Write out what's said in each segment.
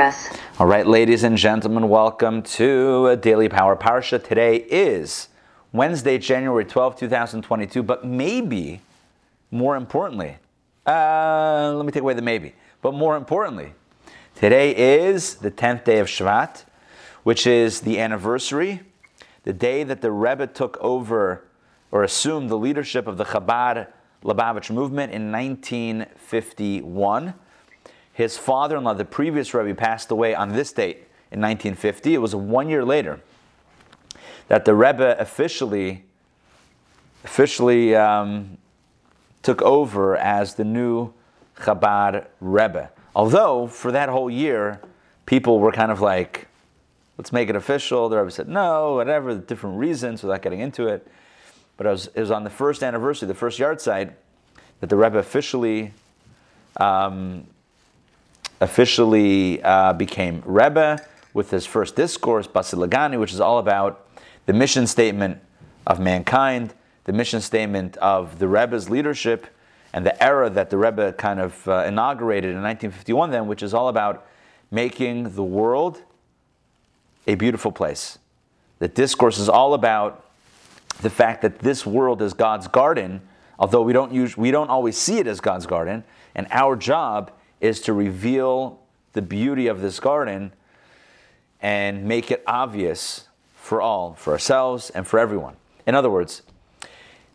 progress. All right, ladies and gentlemen, welcome to a Daily Power Parsha. Today is Wednesday, January 12, 2022, but maybe more importantly, uh, let me take away the maybe, but more importantly, today is the 10th day of Shvat, which is the anniversary, the day that the Rebbe took over or assumed the leadership of the Chabad Lubavitch movement in 1951. His father in law, the previous Rebbe, passed away on this date in 1950. It was one year later that the Rebbe officially, officially um, took over as the new Chabad Rebbe. Although, for that whole year, people were kind of like, let's make it official. The Rebbe said, no, whatever, different reasons without getting into it. But it was, it was on the first anniversary, the first yahrzeit, that the Rebbe officially um, officially uh, became Rebbe with his first discourse, Basi Lagani, which is all about the mission statement of mankind, the mission statement of the Rebbe's leadership, and the era that the Rebbe kind of uh, inaugurated in 1951, then, which is all about making the world a beautiful place. The discourse is all about the fact that this world is God's garden, although we don't, use, we don't always see it as God's garden, and our job is to reveal the beauty of this garden and make it obvious for all, for ourselves and for everyone. In other words,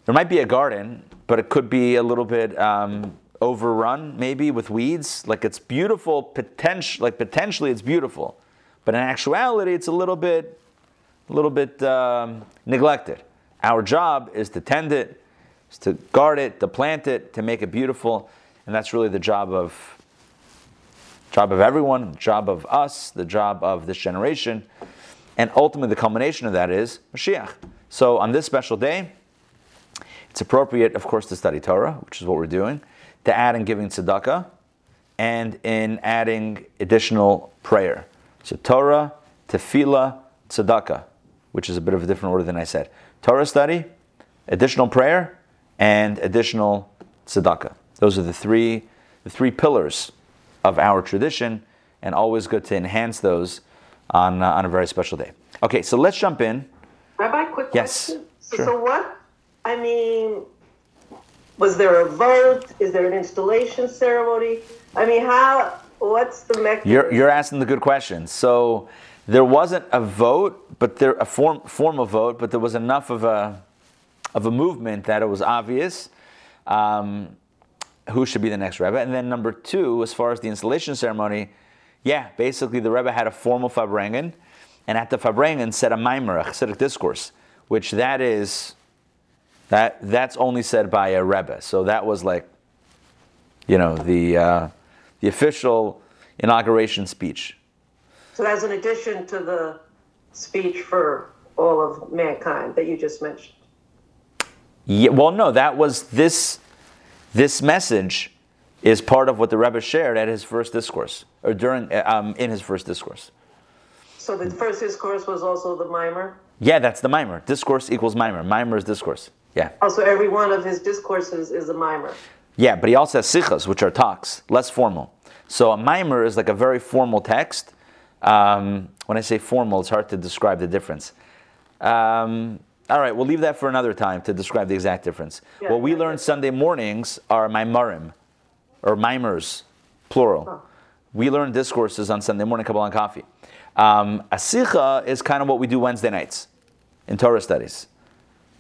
there might be a garden, but it could be a little bit um, overrun, maybe with weeds. Like it's beautiful, potential, like potentially it's beautiful, but in actuality, it's a little bit, a little bit um, neglected. Our job is to tend it, is to guard it, to plant it, to make it beautiful, and that's really the job of job of everyone, job of us, the job of this generation, and ultimately the culmination of that is Mashiach. So on this special day, it's appropriate, of course, to study Torah, which is what we're doing, to add in giving tzedakah, and in adding additional prayer. So Torah, tefillah, tzedakah, which is a bit of a different order than I said. Torah study, additional prayer, and additional tzedakah. Those are the three, the three pillars of our tradition, and always good to enhance those on, uh, on a very special day. Okay, so let's jump in. Rabbi, quick Yes, question. So, sure. so what? I mean, was there a vote? Is there an installation ceremony? I mean, how? What's the mechanism? You're, you're asking the good questions. So there wasn't a vote, but there a form form of vote, but there was enough of a of a movement that it was obvious um, who should be the next rebbe. And then number two, as far as the installation ceremony, yeah, basically the rebbe had a formal farbrengen, and at the farbrengen said a maamar, a Hasidic discourse, which that is that that's only said by a rebbe. So that was like, you know, the uh, the official inauguration speech. So that's an addition to the speech for all of mankind that you just mentioned. Yeah, well, no, that was this. This message is part of what the Rebbe shared at his first discourse, or during um, in his first discourse. So the first discourse was also the maamar. Yeah, that's the maamar. Discourse equals maamar. Maamar is discourse. Yeah, Also, every one of his discourses is a maamar. yeah, but he also has sichas, which are talks, less formal. So a maamar is like a very formal text. Um, when I say formal, it's hard to describe the difference. Um, all right, we'll leave that for another time to describe the exact difference. Yeah, what we yeah, learn yeah. Sunday mornings are maamarim, or maamars, plural. We learn discourses on Sunday morning, Kabbalah and coffee. Um, a sicha is kind of what we do Wednesday nights in Torah studies.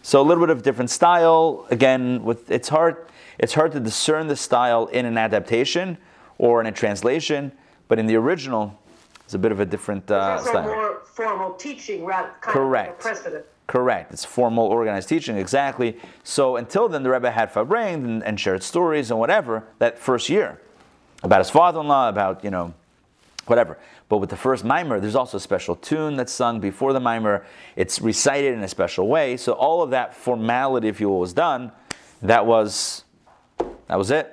So a little bit of different style. Again, with it's hard it's hard to discern the style in an adaptation or in a translation, but in the original, it's a bit of a different uh, style. more formal teaching, rather kind Correct. of precedent. Correct. It's formal, organized teaching, exactly. So until then, the Rebbe had farbrengens, and shared stories and whatever that first year about his father-in-law, about you know, whatever. But with the first maamar, there's also a special tune that's sung before the maamar. It's recited in a special way. So all of that formality, if you will, was done. That was that was it.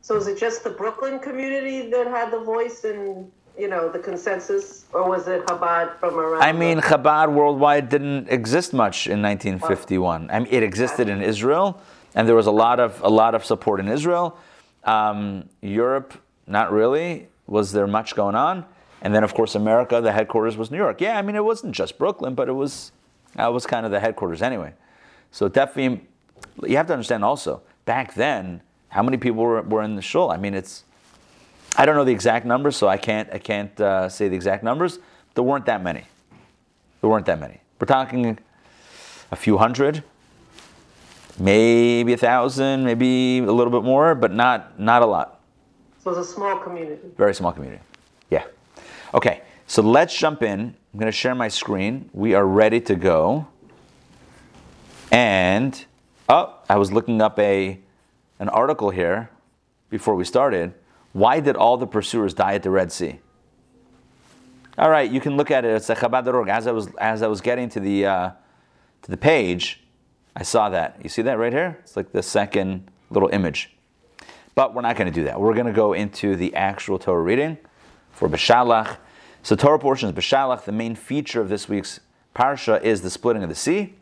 So is it just the Brooklyn community that had the voice and you know the consensus, or was it Chabad from around? I mean, Chabad worldwide didn't exist much in 1951. I mean, it existed in Israel, and there was a lot of a lot of support in Israel. Um, Europe, not really. Was there much going on? And then, of course, America, the headquarters was New York. Yeah, I mean, it wasn't just Brooklyn, but it was, that was kind of the headquarters anyway. So definitely, you have to understand also, back then, how many people were, were in the shul? I mean, it's, I don't know the exact numbers, so I can't, I can't uh, say the exact numbers. There weren't that many. There weren't that many. We're talking a few hundred, maybe a thousand, maybe a little bit more, but not, not a lot. So it's a small community. Very small community. Yeah. Okay, so let's jump in. I'm going to share my screen. We are ready to go. And oh, I was looking up a an article here before we started. Why did all the pursuers die at the Red Sea? All right, you can look at it. It's the Chabad.org. As I was as I was getting to the uh, to the page, I saw that. You see that right here? It's like the second little image. But we're not going to do that. We're going to go into the actual Torah reading for Beshalach. So Torah portions Beshalach. The main feature of this week's parsha is the splitting of the sea,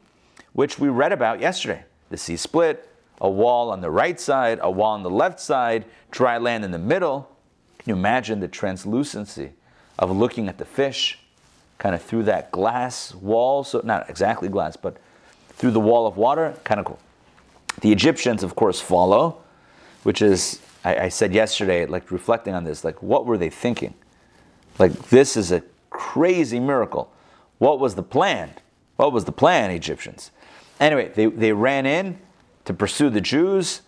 which we read about yesterday. The sea split, a wall on the right side, a wall on the left side, dry land in the middle. Can you imagine the translucency of looking at the fish kind of through that glass wall? So, not exactly glass, but through the wall of water. Kind of cool. The Egyptians, of course, follow which is I, I, said yesterday, like reflecting on this, like what were they thinking? Like this is a crazy miracle. What was the plan? What was the plan, Egyptians? Anyway, they, they ran in to pursue the Jews.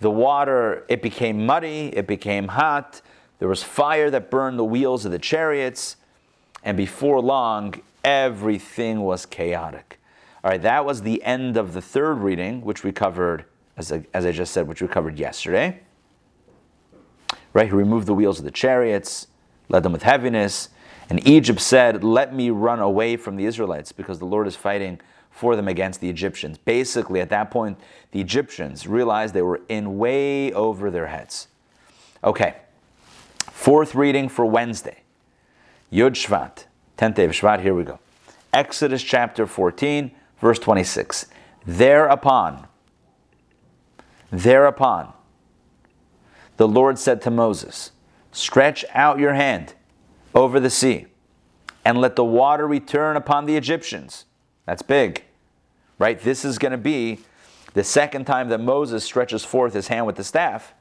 The water, it became muddy, it became hot. There was fire that burned the wheels of the chariots. And before long, everything was chaotic. All right, that was the end of the third reading, which we covered as I, as I just said, which we covered yesterday. Right? He removed the wheels of the chariots, led them with heaviness. And Egypt said, Let me run away from the Israelites because the Lord is fighting for them against the Egyptians. Basically, at that point, the Egyptians realized they were in way over their heads. Okay, fourth reading for Wednesday Yud Shvat, 10th day of Shvat, here we go. Exodus chapter 14, verse 26. Thereupon, Thereupon, the Lord said to Moses, Stretch out your hand over the sea, and let the water return upon the Egyptians. That's big, right? This is going to be the second time that Moses stretches forth his hand with the staff.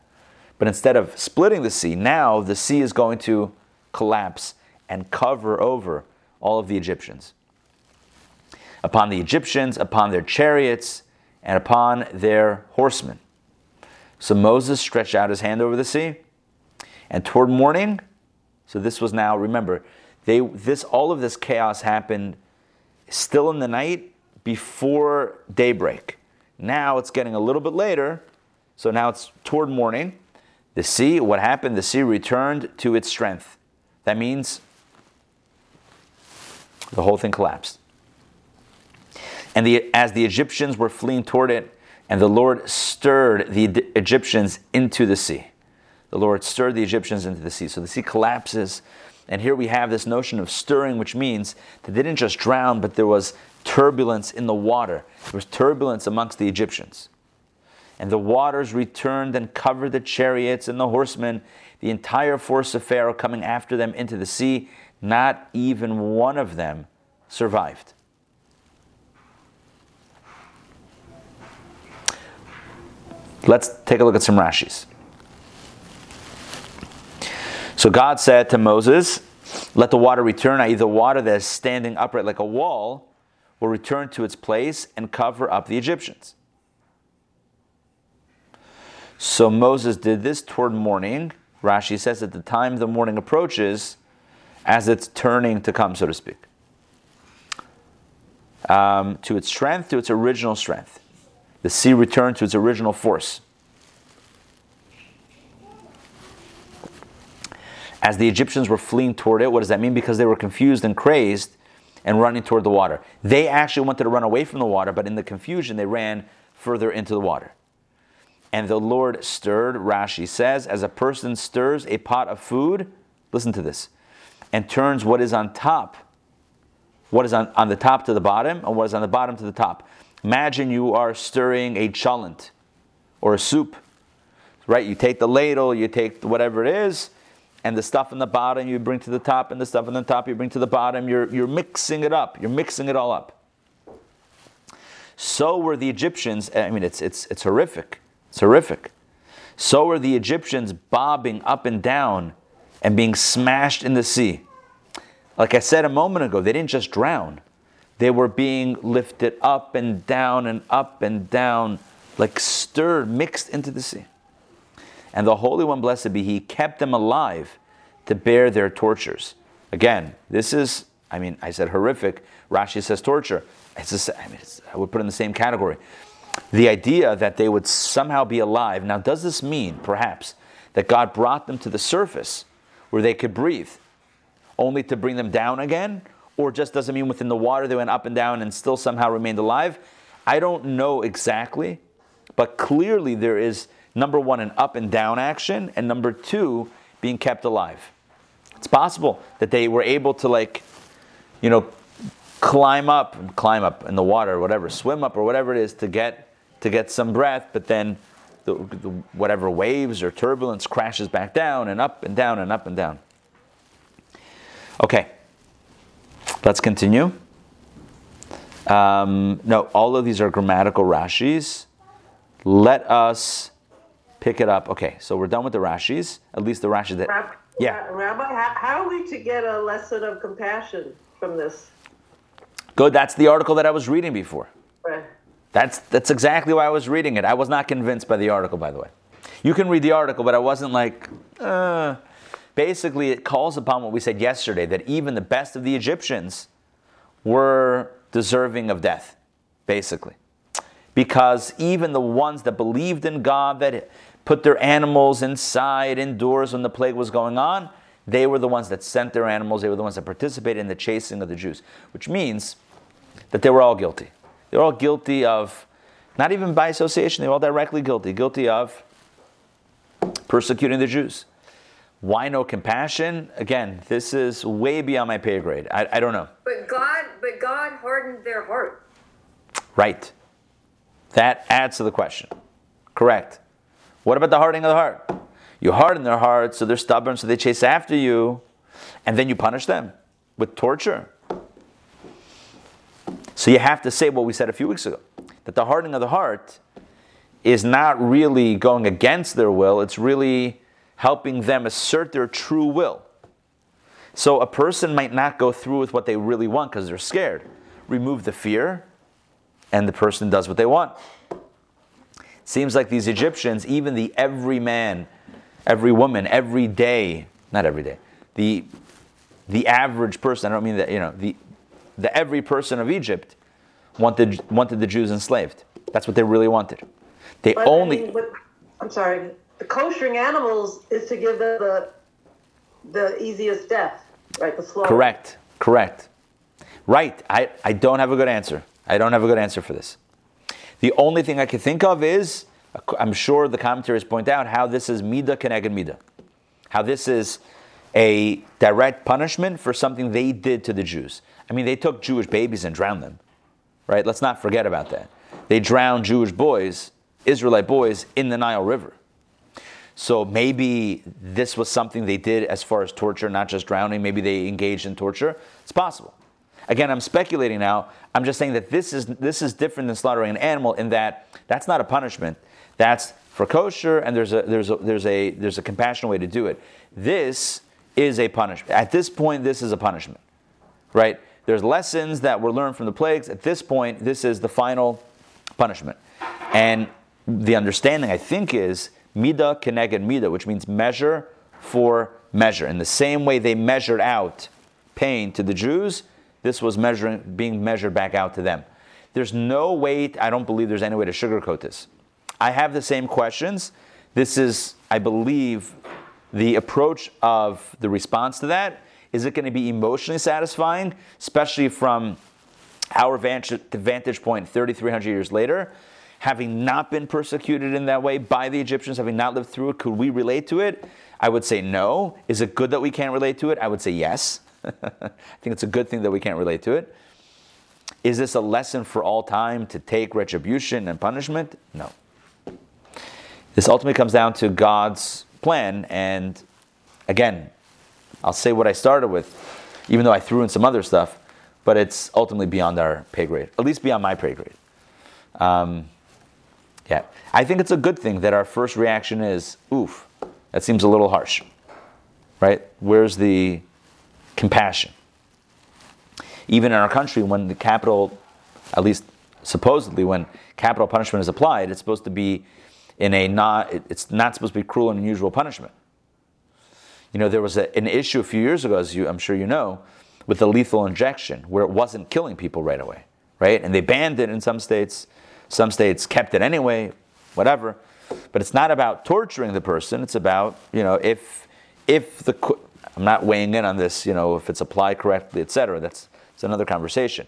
But instead of splitting the sea, now the sea is going to collapse and cover over all of the Egyptians. Upon the Egyptians, upon their chariots, and upon their horsemen. So Moses stretched out his hand over the sea, and toward morning, so this was now, remember, they this all of this chaos happened still in the night before daybreak. Now it's getting a little bit later, so now it's toward morning. The sea, what happened? The sea returned to its strength. That means the whole thing collapsed. And the, as the Egyptians were fleeing toward it, and the Lord stirred the Egyptians into the sea. The Lord stirred the Egyptians into the sea. So the sea collapses. And here we have this notion of stirring, which means they didn't just drown, but there was turbulence in the water. There was turbulence amongst the Egyptians. And the waters returned and covered the chariots and the horsemen, the entire force of Pharaoh coming after them into the sea. Not even one of them survived. Let's take a look at some Rashis. So God said to Moses, Let the water return, i.e., the water that is standing upright like a wall, will return to its place and cover up the Egyptians. So Moses did this toward morning. Rashi says at the time the morning approaches, as it's turning to come, so to speak, um, to its strength, to its original strength the sea returned to its original force. As the Egyptians were fleeing toward it, what does that mean? Because they were confused and crazed and running toward the water. They actually wanted to run away from the water, but in the confusion, they ran further into the water. And the Lord stirred, Rashi says, as a person stirs a pot of food, listen to this, and turns what is on top, what is on, on the top to the bottom, and what is on the bottom to the top. Imagine you are stirring a cholent or a soup, right? You take the ladle, you take whatever it is, and the stuff in the bottom you bring to the top, and the stuff in the top you bring to the bottom. You're, you're mixing it up. You're mixing it all up. So were the Egyptians. I mean, it's, it's, it's horrific. It's horrific. So were the Egyptians bobbing up and down and being smashed in the sea. Like I said a moment ago, they didn't just drown, they were being lifted up and down and up and down, like stirred, mixed into the sea. And the Holy One, blessed be He, kept them alive to bear their tortures. Again, this is, I mean, I said horrific. Rashi says torture. It's I mean, it's, I would put it in the same category. The idea that they would somehow be alive. Now, does this mean, perhaps, that God brought them to the surface where they could breathe, only to bring them down again? Or just doesn't mean within the water they went up and down and still somehow remained alive? I don't know exactly, but clearly there is number one, an up and down action, and number two, being kept alive. It's possible that they were able to, like, you know, climb up, and climb up in the water, or whatever, swim up, or whatever it is to get to get some breath, but then the, the, whatever waves or turbulence crashes back down and up and down and up and down. Okay, let's continue. Um, no, all of these are grammatical Rashis. Let us pick it up. Okay, so we're done with the Rashis, at least the Rashis that. Yeah. Rabbi, how, how are we to get a lesson of compassion from this? Good, that's the article that I was reading before. Right. That's, that's exactly why I was reading it. I was not convinced by the article, by the way. You can read the article, but I wasn't like, uh. Basically, it calls upon what we said yesterday that even the best of the Egyptians were deserving of death, basically. Because even the ones that believed in God, that put their animals inside, indoors when the plague was going on, they were the ones that sent their animals, they were the ones that participated in the chasing of the Jews, which means that they were all guilty. They were all guilty of, not even by association, they were all directly guilty, guilty of persecuting the Jews. Why no compassion? Again, this is way beyond my pay grade. I, I don't know. But God, but God hardened their heart. Right. That adds to the question. Correct. What about the hardening of the heart? You harden their heart so they're stubborn, so they chase after you, and then you punish them with torture. So you have to say what we said a few weeks ago that the hardening of the heart is not really going against their will, it's really helping them assert their true will. So a person might not go through with what they really want because they're scared. Remove the fear, and the person does what they want. Seems like these Egyptians, even the every man, every woman, every day, not every day, the the average person, I don't mean that, you know, the the every person of Egypt wanted wanted the Jews enslaved. That's what they really wanted. They But, only I mean, what- I'm sorry. The kosher animals is to give them the the easiest death, right? The slow. Correct. Correct. Right. I, I don't have a good answer. I don't have a good answer for this. The only thing I could think of is, I'm sure the commentaries point out how this is mida keneged mida. How this is a direct punishment for something they did to the Jews. I mean, they took Jewish babies and drowned them. Right? Let's not forget about that. They drowned Jewish boys, Israelite boys, in the Nile River. So maybe this was something they did as far as torture, not just drowning. Maybe they engaged in torture. It's possible. Again, I'm speculating now. I'm just saying that this is this is different than slaughtering an animal in that that's not a punishment. That's for kosher, and there's a there's a there's a there's a compassionate way to do it. This is a punishment. At this point, this is a punishment, right? There's lessons that were learned from the plagues. At this point, this is the final punishment, and the understanding I think is mida keneged mida, which means measure for measure. In the same way they measured out pain to the Jews, this was measuring, being measured back out to them. There's no way, I don't believe there's any way to sugarcoat this. I have the same questions. This is, I believe, the approach of the response to that. Is it going to be emotionally satisfying, especially from our vantage, point 3,300 years later? Having not been persecuted in that way by the Egyptians, having not lived through it, could we relate to it? I would say no. Is it good that we can't relate to it? I would say yes. I think it's a good thing that we can't relate to it. Is this a lesson for all time to take retribution and punishment? No. This ultimately comes down to God's plan, and again, I'll say what I started with, even though I threw in some other stuff, but it's ultimately beyond our pay grade, at least beyond my pay grade. Um, yeah, I think it's a good thing that our first reaction is, oof, that seems a little harsh, right? Where's the compassion? Even in our country, when the capital, at least supposedly, when capital punishment is applied, it's supposed to be in a not, it's not supposed to be cruel and unusual punishment. You know, there was a, an issue a few years ago, as you, I'm sure you know, with the lethal injection, where it wasn't killing people right away, right? And they banned it in some states. Some states kept it anyway, whatever. But it's not about torturing the person. It's about, you know, if, if the, I'm not weighing in on this, you know, if it's applied correctly, etc. That's, that's another conversation.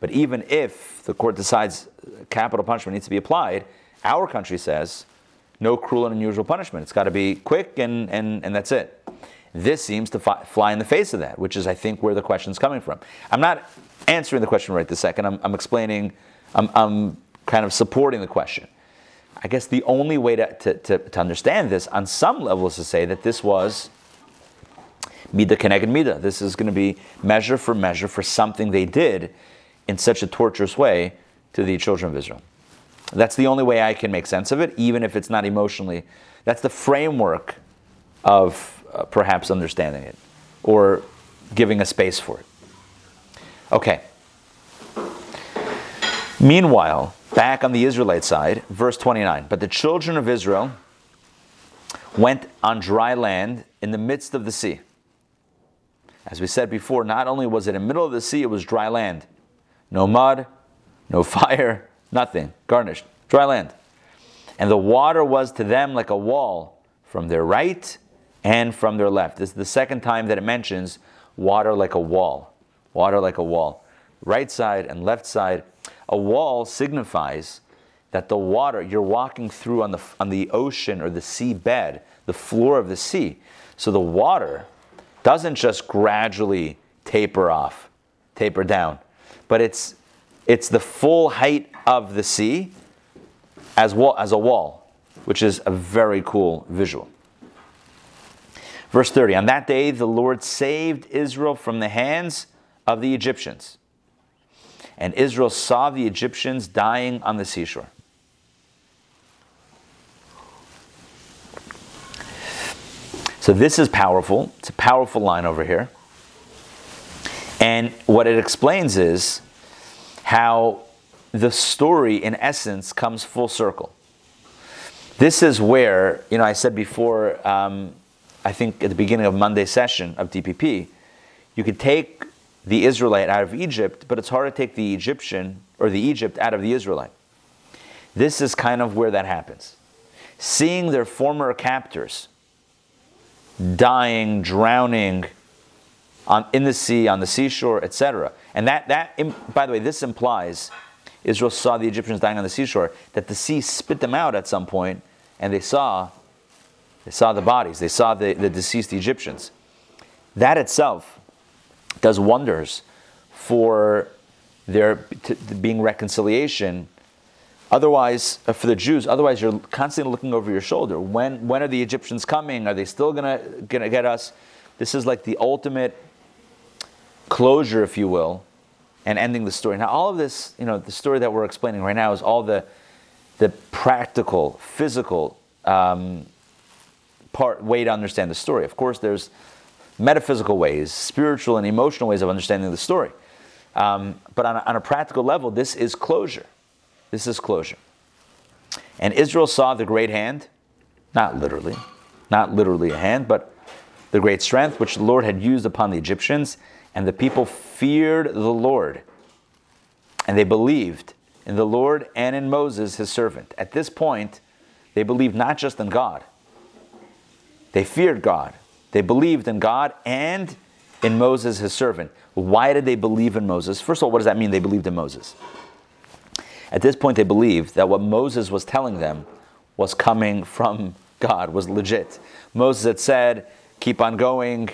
But even if the court decides capital punishment needs to be applied, our country says no cruel and unusual punishment. It's got to be quick and, and, and that's it. This seems to fi- fly in the face of that, which is, I think, where the question's coming from. I'm not answering the question right this second. I'm, I'm explaining, I'm, I'm kind of supporting the question. I guess the only way to, to, to, to understand this on some level is to say that this was Mida Keneged Mida. This is going to be measure for measure for something they did in such a torturous way to the children of Israel. That's the only way I can make sense of it, even if it's not emotionally. That's the framework of uh, perhaps understanding it or giving a space for it. Okay. Meanwhile, back on the Israelite side, verse 29 But the children of Israel went on dry land in the midst of the sea. As we said before, not only was it in the middle of the sea, it was dry land. No mud, no fire, nothing, garnished, dry land. And the water was to them like a wall from their right and from their left. This is the second time that it mentions water like a wall. Water like a wall. Right side and left side. A wall signifies that the water you're walking through on the, on the ocean or the sea bed, the floor of the sea. So the water doesn't just gradually taper off, taper down, but it's, it's the full height of the sea as, wall, as a wall, which is a very cool visual. Verse 30 On that day, the Lord saved Israel from the hands of the Egyptians. And Israel saw the Egyptians dying on the seashore. So, this is powerful. It's a powerful line over here. And what it explains is how the story, in essence, comes full circle. This is where, you know, I said before, um, I think at the beginning of Monday session of DPP, you could take the Israelite out of Egypt, but it's hard to take the Egyptian or the Egypt out of the Israelite. This is kind of where that happens. Seeing their former captors dying, drowning on, in the sea, on the seashore, etc. And that, that, by the way, this implies Israel saw the Egyptians dying on the seashore, that the sea spit them out at some point, and they saw they saw the bodies, they saw the, the deceased Egyptians. That itself does wonders for there being reconciliation. Otherwise, uh, for the Jews, otherwise you're constantly looking over your shoulder. When, when are the Egyptians coming? Are they still gonna, gonna get us? This is like the ultimate closure, if you will, and ending the story. Now, all of this, you know, the story that we're explaining right now is all the, the practical, physical um, part way to understand the story. Of course, there's metaphysical ways, spiritual and emotional ways of understanding the story. Um, but on a, on a practical level, this is closure. This is closure. And Israel saw the great hand, not literally, not literally a hand, but the great strength which the Lord had used upon the Egyptians, and the people feared the Lord. And they believed in the Lord and in Moses, his servant. At this point, they believed not just in God, they feared God. They believed in God and in Moses, his servant. Why did they believe in Moses? First of all, what does that mean they believed in Moses? At this point, they believed that what Moses was telling them was coming from God, was legit. Moses had said, Keep on going,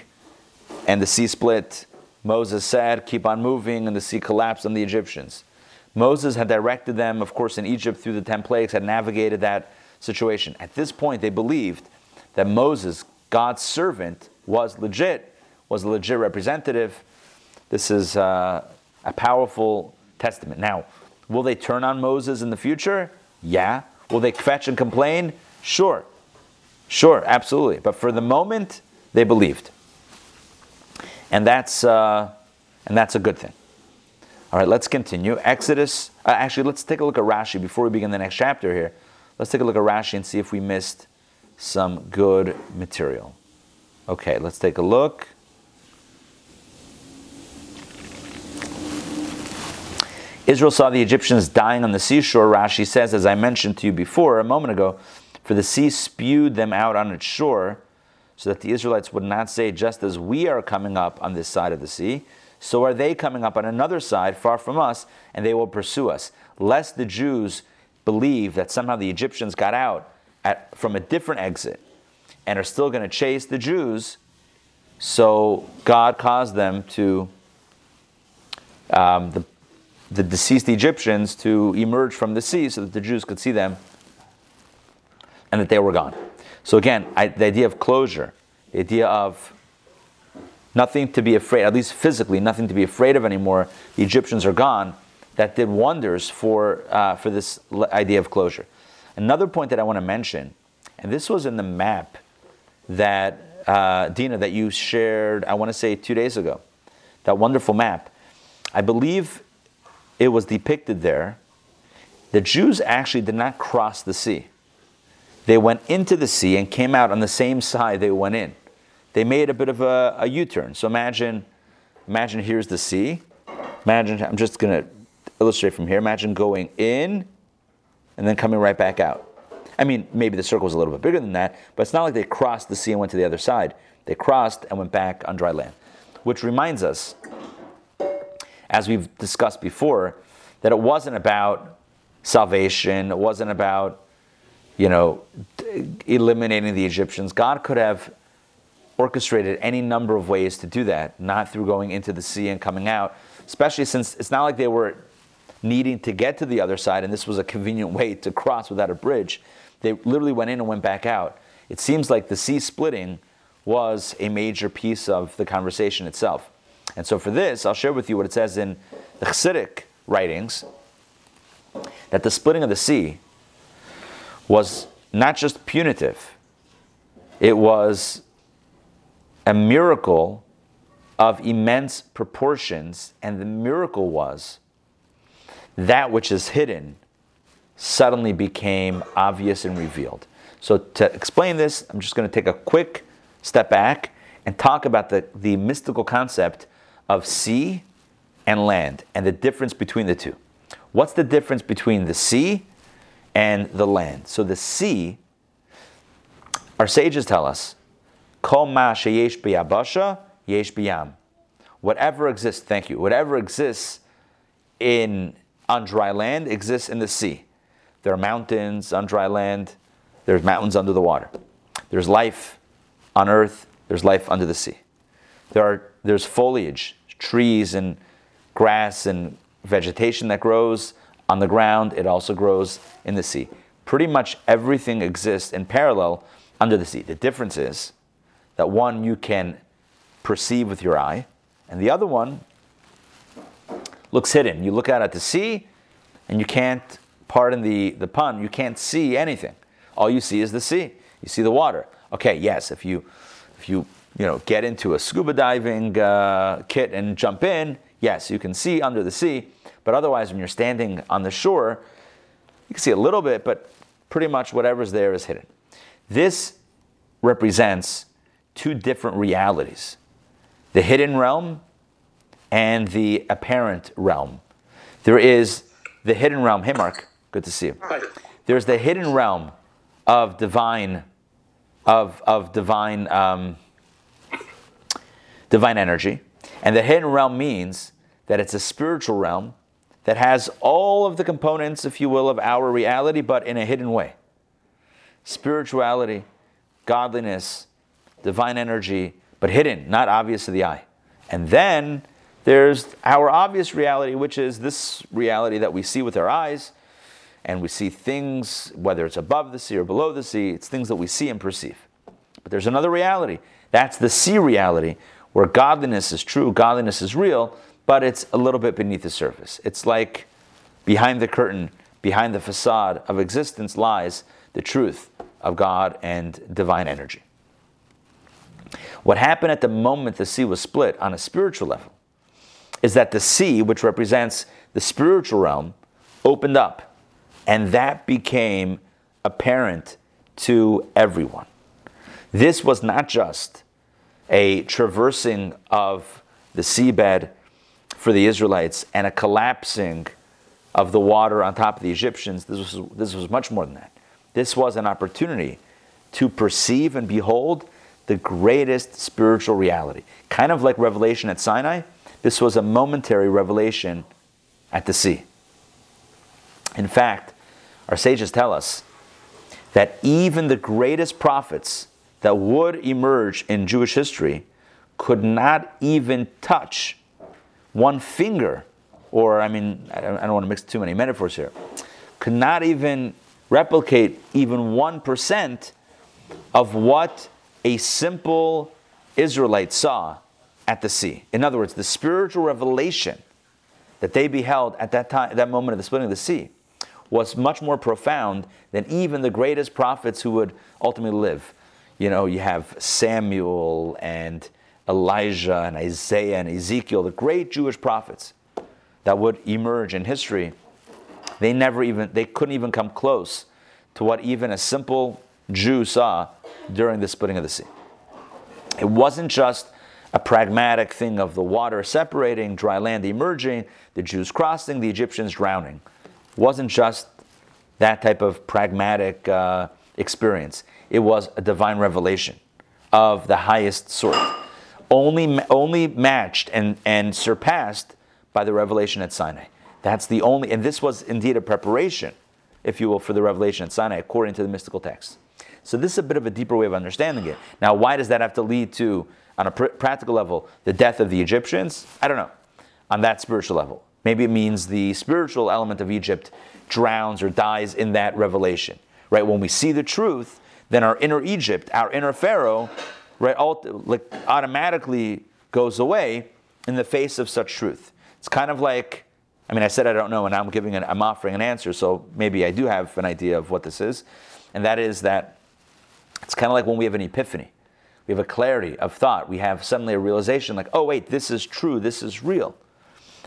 and the sea split. Moses said, Keep on moving, and the sea collapsed on the Egyptians. Moses had directed them, of course, in Egypt through the 10 plagues, had navigated that situation. At this point, they believed that Moses, God's servant, was legit, was a legit representative. This is uh, a powerful testament. Now, will they turn on Moses in the future? Yeah. Will they fetch and complain? Sure. Sure, absolutely. But for the moment, they believed. And that's, uh, and that's a good thing. All right, let's continue. Exodus, uh, actually, let's take a look at Rashi before we begin the next chapter here. Let's take a look at Rashi and see if we missed some good material. Okay, let's take a look. Israel saw the Egyptians dying on the seashore. Rashi says, as I mentioned to you before a moment ago, for the sea spewed them out on its shore, so that the Israelites would not say, just as we are coming up on this side of the sea, so are they coming up on another side far from us, and they will pursue us. Lest the Jews believe that somehow the Egyptians got out at, from a different exit and are still going to chase the Jews, so God caused them to, um, the, the deceased Egyptians to emerge from the sea so that the Jews could see them and that they were gone. So again, I, the idea of closure, the idea of nothing to be afraid, at least physically, nothing to be afraid of anymore. The Egyptians are gone. That did wonders for, uh, for this idea of closure. Another point that I want to mention, and this was in the map that, uh, Dina, that you shared, I want to say two days ago, that wonderful map. I believe it was depicted there. The Jews actually did not cross the sea. They went into the sea and came out on the same side they went in. They made a bit of a a U-turn. So imagine, imagine here's the sea. Imagine, I'm just going to illustrate from here. Imagine going in and then coming right back out. I mean, maybe the circle was a little bit bigger than that, but it's not like they crossed the sea and went to the other side. They crossed and went back on dry land. Which reminds us, as we've discussed before, that it wasn't about salvation, it wasn't about you know, eliminating the Egyptians. God could have orchestrated any number of ways to do that, not through going into the sea and coming out, especially since it's not like they were needing to get to the other side and this was a convenient way to cross without a bridge. They literally went in and went back out. It seems like the sea splitting was a major piece of the conversation itself. And so for this, I'll share with you what it says in the Chassidic writings that the splitting of the sea was not just punitive, it was a miracle of immense proportions, and the miracle was that which is hidden suddenly became obvious and revealed. So, to explain this, I'm just going to take a quick step back and talk about the, the mystical concept of sea and land and the difference between the two. What's the difference between the sea and the land. So the sea, our sages tell us. Whatever exists, thank you, whatever exists in on dry land exists in the sea. There are mountains on dry land, there's mountains under the water. There's life on earth, there's life under the sea. There are there's foliage, trees and grass and vegetation that grows on the ground, it also grows in the sea. Pretty much everything exists in parallel under the sea. The difference is that one you can perceive with your eye, and the other one looks hidden. You look out at the sea, and you can't, pardon the, the pun, you can't see anything. All you see is the sea. You see the water. Okay, yes, if you, if you, you know, get into a scuba diving uh, kit and jump in, yes, you can see under the sea. But otherwise, when you're standing on the shore, you can see a little bit, but pretty much whatever's there is hidden. This represents two different realities the hidden realm and the apparent realm. There is the hidden realm. Hey, Mark, good to see you. There's the hidden realm of divine, of, of divine, um, divine energy. And the hidden realm means that it's a spiritual realm that has all of the components, if you will, of our reality, but in a hidden way. Spirituality, godliness, divine energy, but hidden, not obvious to the eye. And then there's our obvious reality, which is this reality that we see with our eyes, and we see things, whether it's above the sea or below the sea, it's things that we see and perceive. But there's another reality That's the sea reality, where godliness is true, godliness is real, but it's a little bit beneath the surface. It's like behind the curtain, behind the facade of existence lies the truth of God and divine energy. What happened at the moment the sea was split on a spiritual level is that the sea, which represents the spiritual realm, opened up, and that became apparent to everyone. This was not just a traversing of the seabed for the Israelites and a collapsing of the water on top of the Egyptians. This was, this was much more than that. This was an opportunity to perceive and behold the greatest spiritual reality. Kind of like revelation at Sinai, this was a momentary revelation at the sea. In fact, our sages tell us that even the greatest prophets that would emerge in Jewish history could not even touch one finger, or I mean, I don't, want to mix too many metaphors here, could not even replicate even 1% of what a simple Israelite saw at the sea. In other words, the spiritual revelation that they beheld at that time, that moment of the splitting of the sea, was much more profound than even the greatest prophets who would ultimately live. You know, you have Samuel and Elijah and Isaiah and Ezekiel, the great Jewish prophets that would emerge in history. They never even, they couldn't even come close to what even a simple Jew saw during the splitting of the sea. It wasn't just a pragmatic thing of the water separating, dry land emerging, the Jews crossing, the Egyptians drowning. It wasn't just that type of pragmatic uh, experience. It was a divine revelation of the highest sort, only, only matched and, and surpassed by the revelation at Sinai. That's the only, and this was indeed a preparation, if you will, for the revelation at Sinai, according to the mystical text. So this is a bit of a deeper way of understanding it. Now, why does that have to lead to, on a pr- practical level, the death of the Egyptians? I don't know. On that spiritual level, maybe it means the spiritual element of Egypt drowns or dies in that revelation. Right? When we see the truth, then our inner Egypt, our inner Pharaoh, right, like automatically goes away in the face of such truth. It's kind of like, I mean, I said I don't know, and I'm giving an, I'm offering an answer, so maybe I do have an idea of what this is, and that is that it's kind of like when we have an epiphany. We have a clarity of thought. We have suddenly a realization like, oh, wait, this is true, this is real.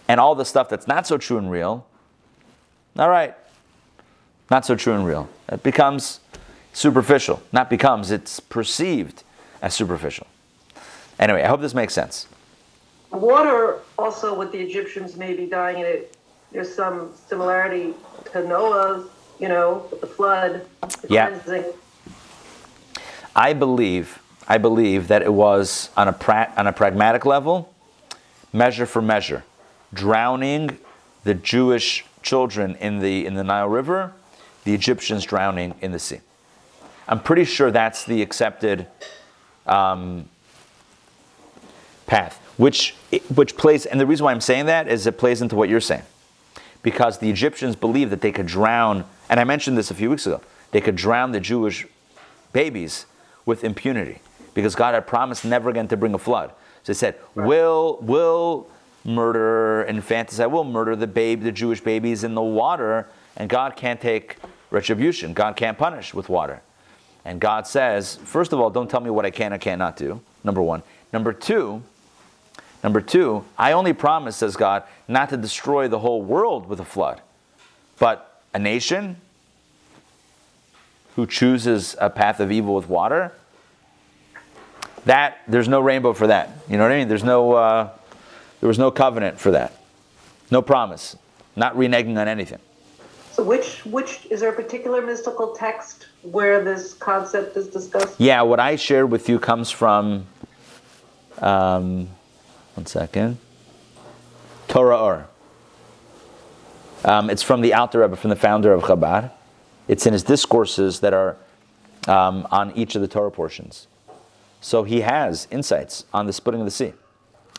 And all the stuff that's not so true and real, all right, not so true and real. It becomes superficial. Not becomes, it's perceived as superficial. Anyway, I hope this makes sense. Water, also with the Egyptians maybe dying in it, there's some similarity to Noah's, you know, with the flood. The yeah. Cleansing. I believe, I believe that it was on a, pra- on a pragmatic level, measure for measure, drowning the Jewish children in the, in the Nile River, the Egyptians drowning in the sea. I'm pretty sure that's the accepted um, path, which, which plays, and the reason why I'm saying that is it plays into what you're saying. Because the Egyptians believed that they could drown, and I mentioned this a few weeks ago, they could drown the Jewish babies with impunity because God had promised never again to bring a flood. So they said, right. "Will will murder infanticide, will murder the babe, the Jewish babies in the water, and God can't take retribution. God can't punish with water." And God says, first of all, don't tell me what I can or cannot do. Number one. Number two. Number two, I only promise, says God, not to destroy the whole world with a flood, but a nation who chooses a path of evil with water, that there's no rainbow for that. You know what I mean? There's no uh, there was no covenant for that, no promise, not reneging on anything. So, which which is there a particular mystical text where this concept is discussed? Yeah, what I shared with you comes from. Um, one second. Torah Or. Um, it's from the Alter Rebbe, from the founder of Chabad. It's in his discourses that are um, on each of the Torah portions. So he has insights on the splitting of the sea.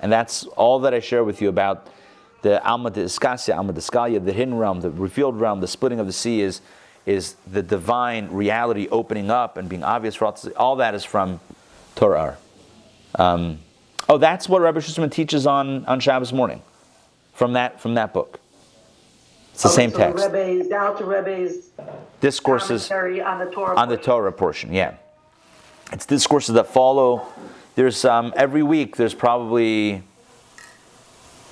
And that's all that I share with you about the Alma de Iskasia, Alma de Skalia, the hidden realm, the revealed realm, the splitting of the sea is, is the divine reality opening up and being obvious for all to see. All that is from Torah. Um, oh, that's what Rabbi Schusterman teaches on, on Shabbos morning from that, from that book. It's the Oh, same so text. Rebbe's, down to Rebbe's Discourses on the Torah. on the portion. Torah portion, yeah. It's discourses that follow. There's um, every week. There's probably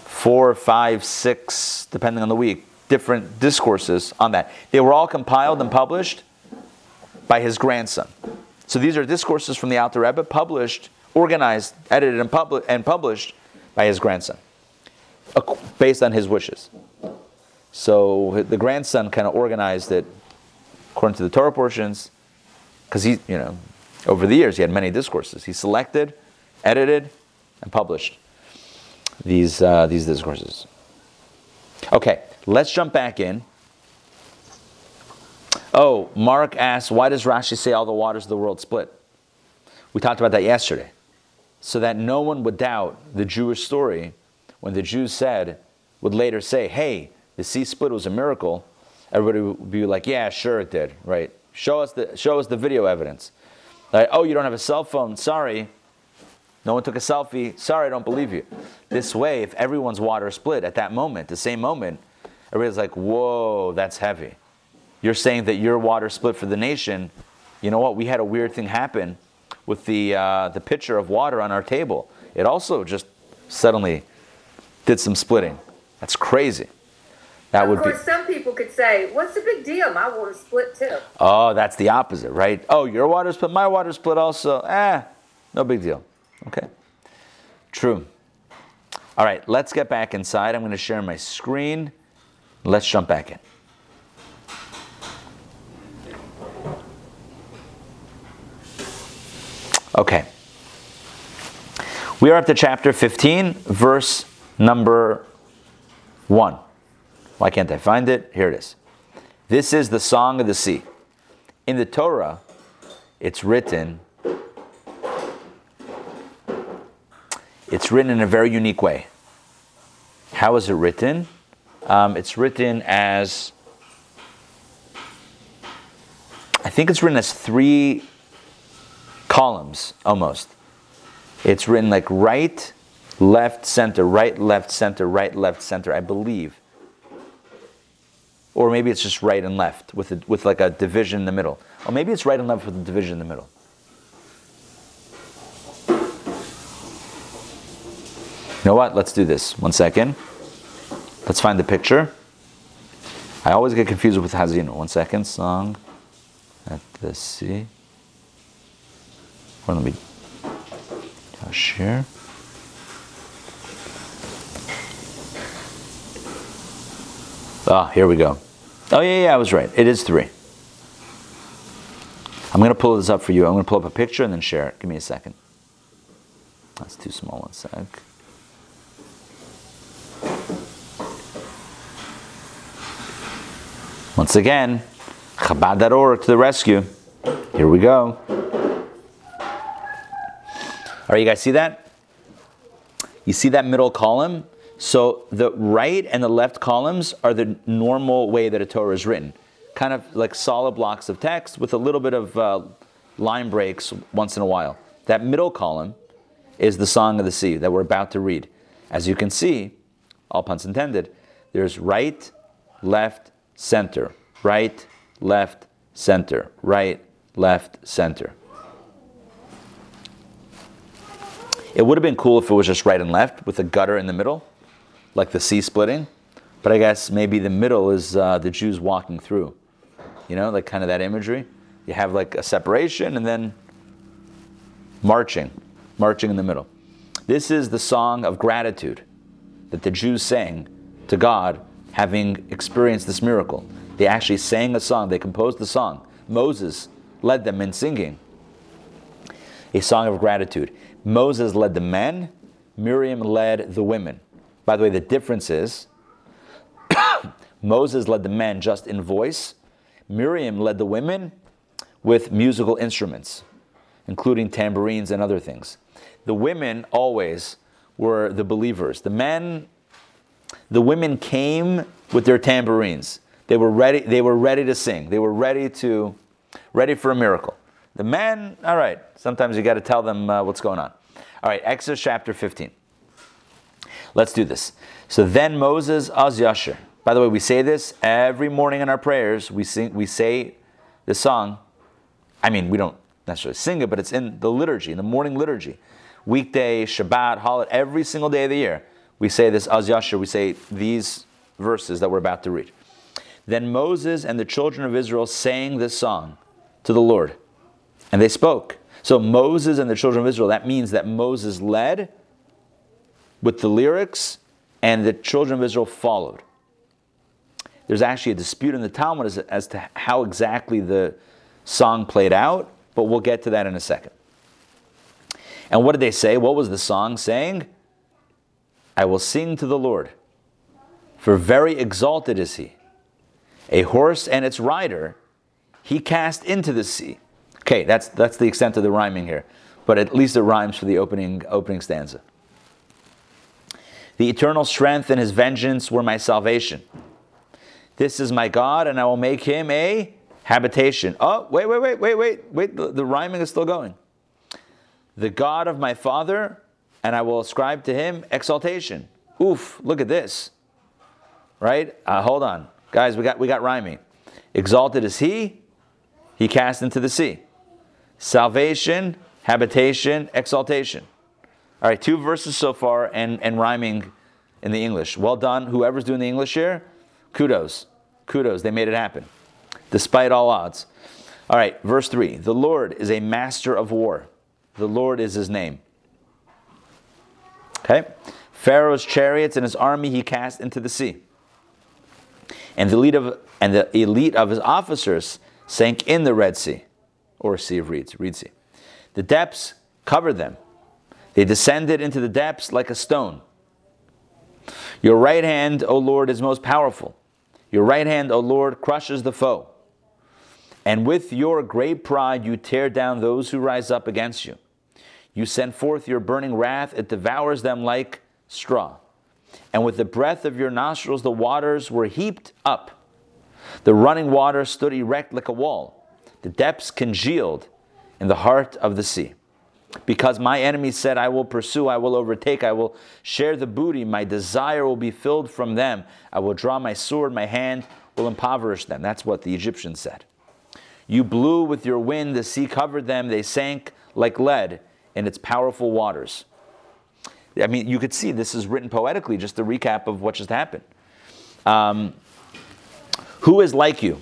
four, five, six, depending on the week, different discourses on that. They were all compiled and published by his grandson. So these are discourses from the Alter Rebbe, published, organized, edited, and, publi- and published by his grandson, based on his wishes. So the grandson kind of organized it according to the Torah portions, because he, you know, over the years he had many discourses. He selected, edited, and published these uh, these discourses. Okay, let's jump back in. Oh, Mark asks, why does Rashi say all the waters of the world split? We talked about that yesterday. So that no one would doubt the Jewish story when the Jews said, would later say, hey, the sea split was a miracle. Everybody would be like, yeah, sure it did, right? Show us the, show us the video evidence. Like, oh, you don't have a cell phone? Sorry. No one took a selfie? Sorry, I don't believe you. This way, if everyone's water split at that moment, the same moment, everybody's like, whoa, that's heavy. You're saying that your water split for the nation. You know what? We had a weird thing happen with the, uh, the pitcher of water on our table. It also just suddenly did some splitting. That's crazy. That of would be. course, some people could say, "What's the big deal? My water split too." Oh, that's the opposite, right? Oh, your water split, my water split also. Eh, no big deal. Okay. True. All right, let's get back inside. I'm going to share my screen. Let's jump back in. Okay. We are up to chapter 15, verse number 1. Why can't I find it? Here it is. This is the song of the sea. In the Torah, it's written it's written in a very unique way. How is it written? Um, it's written as I think it's written as three columns almost. It's written like right, left, center, right, left, center, right, left, center, I believe or maybe it's just right and left with a, with like a division in the middle. Or maybe it's right and left with a division in the middle. You know what? Let's do this. One second. Let's find the picture. I always get confused with Haazinu. One second. Song at the sea. Or let me share. Ah, here we go. Oh, yeah, yeah, I was right. It is three. I'm to pull this up for you. I'm to pull up a picture and then share it. Give me a second. That's too small. One sec. Once again, Chabad.org to the rescue. Here we go. All right, you guys see that? You see that middle column? So the right and the left columns are the normal way that a Torah is written, kind of like solid blocks of text with a little bit of uh, line breaks once in a while. That middle column is the Song of the Sea that we're about to read. As you can see, all puns intended, there's right, left, center, right, left, center, right, left, center. It would have been cool if it was just right and left with a gutter in the middle like the sea splitting. But I guess maybe the middle is uh, the Jews walking through. You know, like kind of that imagery. You have like a separation and then marching, marching in the middle. This is the song of gratitude that the Jews sang to God having experienced this miracle. They actually sang a song, they composed the song. Moses led them in singing a song of gratitude. Moses led the men, Miriam led the women. By the way, the difference is Moses led the men just in voice, Miriam led the women with musical instruments, including tambourines and other things. The women always were the believers. The men, the women came with their tambourines. They were ready, they were ready to sing. They were ready to ready for a miracle. The men, all right, sometimes you got to tell them uh, what's going on. All right, Exodus chapter 15. Let's do this. So then Moses az Yashir. By the way, we say this every morning in our prayers. We sing, we say this song. I mean, we don't necessarily sing it, but it's in the liturgy, in the morning liturgy. Weekday, Shabbat, holiday, every single day of the year, we say this Az Yashir, we say these verses that we're about to read. Then Moses and the children of Israel sang this song to the Lord, and they spoke. So Moses and the children of Israel, that means that Moses led with the lyrics, and the children of Israel followed. There's actually a dispute in the Talmud as, as to how exactly the song played out, but we'll get to that in a second. And what did they say? What was the song saying? I will sing to the Lord, for very exalted is he. A horse and its rider he cast into the sea. Okay, that's, that's the extent of the rhyming here, but at least it rhymes for the opening, opening stanza. The eternal strength and his vengeance were my salvation. This is my God, and I will make him a habitation. Oh, wait, wait, wait, wait, wait, wait. The, the rhyming is still going. The God of my father, and I will ascribe to him exaltation. Oof, look at this. Right? Uh, hold on. Guys, we got, we got rhyming. Exalted is he, he cast into the sea. Salvation, habitation, exaltation. All right, two verses so far and, and rhyming in the English. Well done, whoever's doing the English here. Kudos. Kudos. They made it happen, despite all odds. All right, verse 3 The Lord is a master of war, the Lord is his name. Okay? Pharaoh's chariots and his army he cast into the sea. And the elite of, and the elite of his officers sank in the Red Sea, or Sea of Reeds, Reed Sea. The depths covered them. They descended into the depths like a stone. Your right hand, O Lord, is most powerful. Your right hand, O Lord, crushes the foe. And with your great pride, you tear down those who rise up against you. You send forth your burning wrath, it devours them like straw. And with the breath of your nostrils, the waters were heaped up. The running water stood erect like a wall. The depths congealed in the heart of the sea. Because my enemies said, I will pursue, I will overtake, I will share the booty, my desire will be filled from them. I will draw my sword, my hand will impoverish them. That's what the Egyptians said. You blew with your wind, the sea covered them, they sank like lead in its powerful waters. I mean, you could see this is written poetically, just a recap of what just happened. Um, who is like you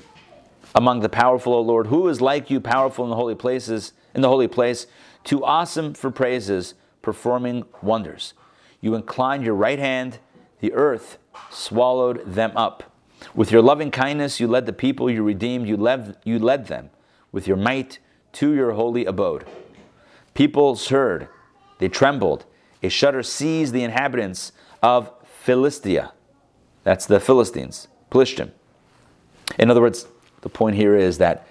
among the powerful, O Lord? Who is like you, powerful in the holy places, in the holy place? too awesome for praises, performing wonders. You inclined your right hand, the earth swallowed them up. With your loving kindness, you led the people you redeemed, you led, you led them with your might to your holy abode. Peoples heard, they trembled. A shudder seized the inhabitants of Philistia. That's the Philistines, Plishtim. In other words, the point here is that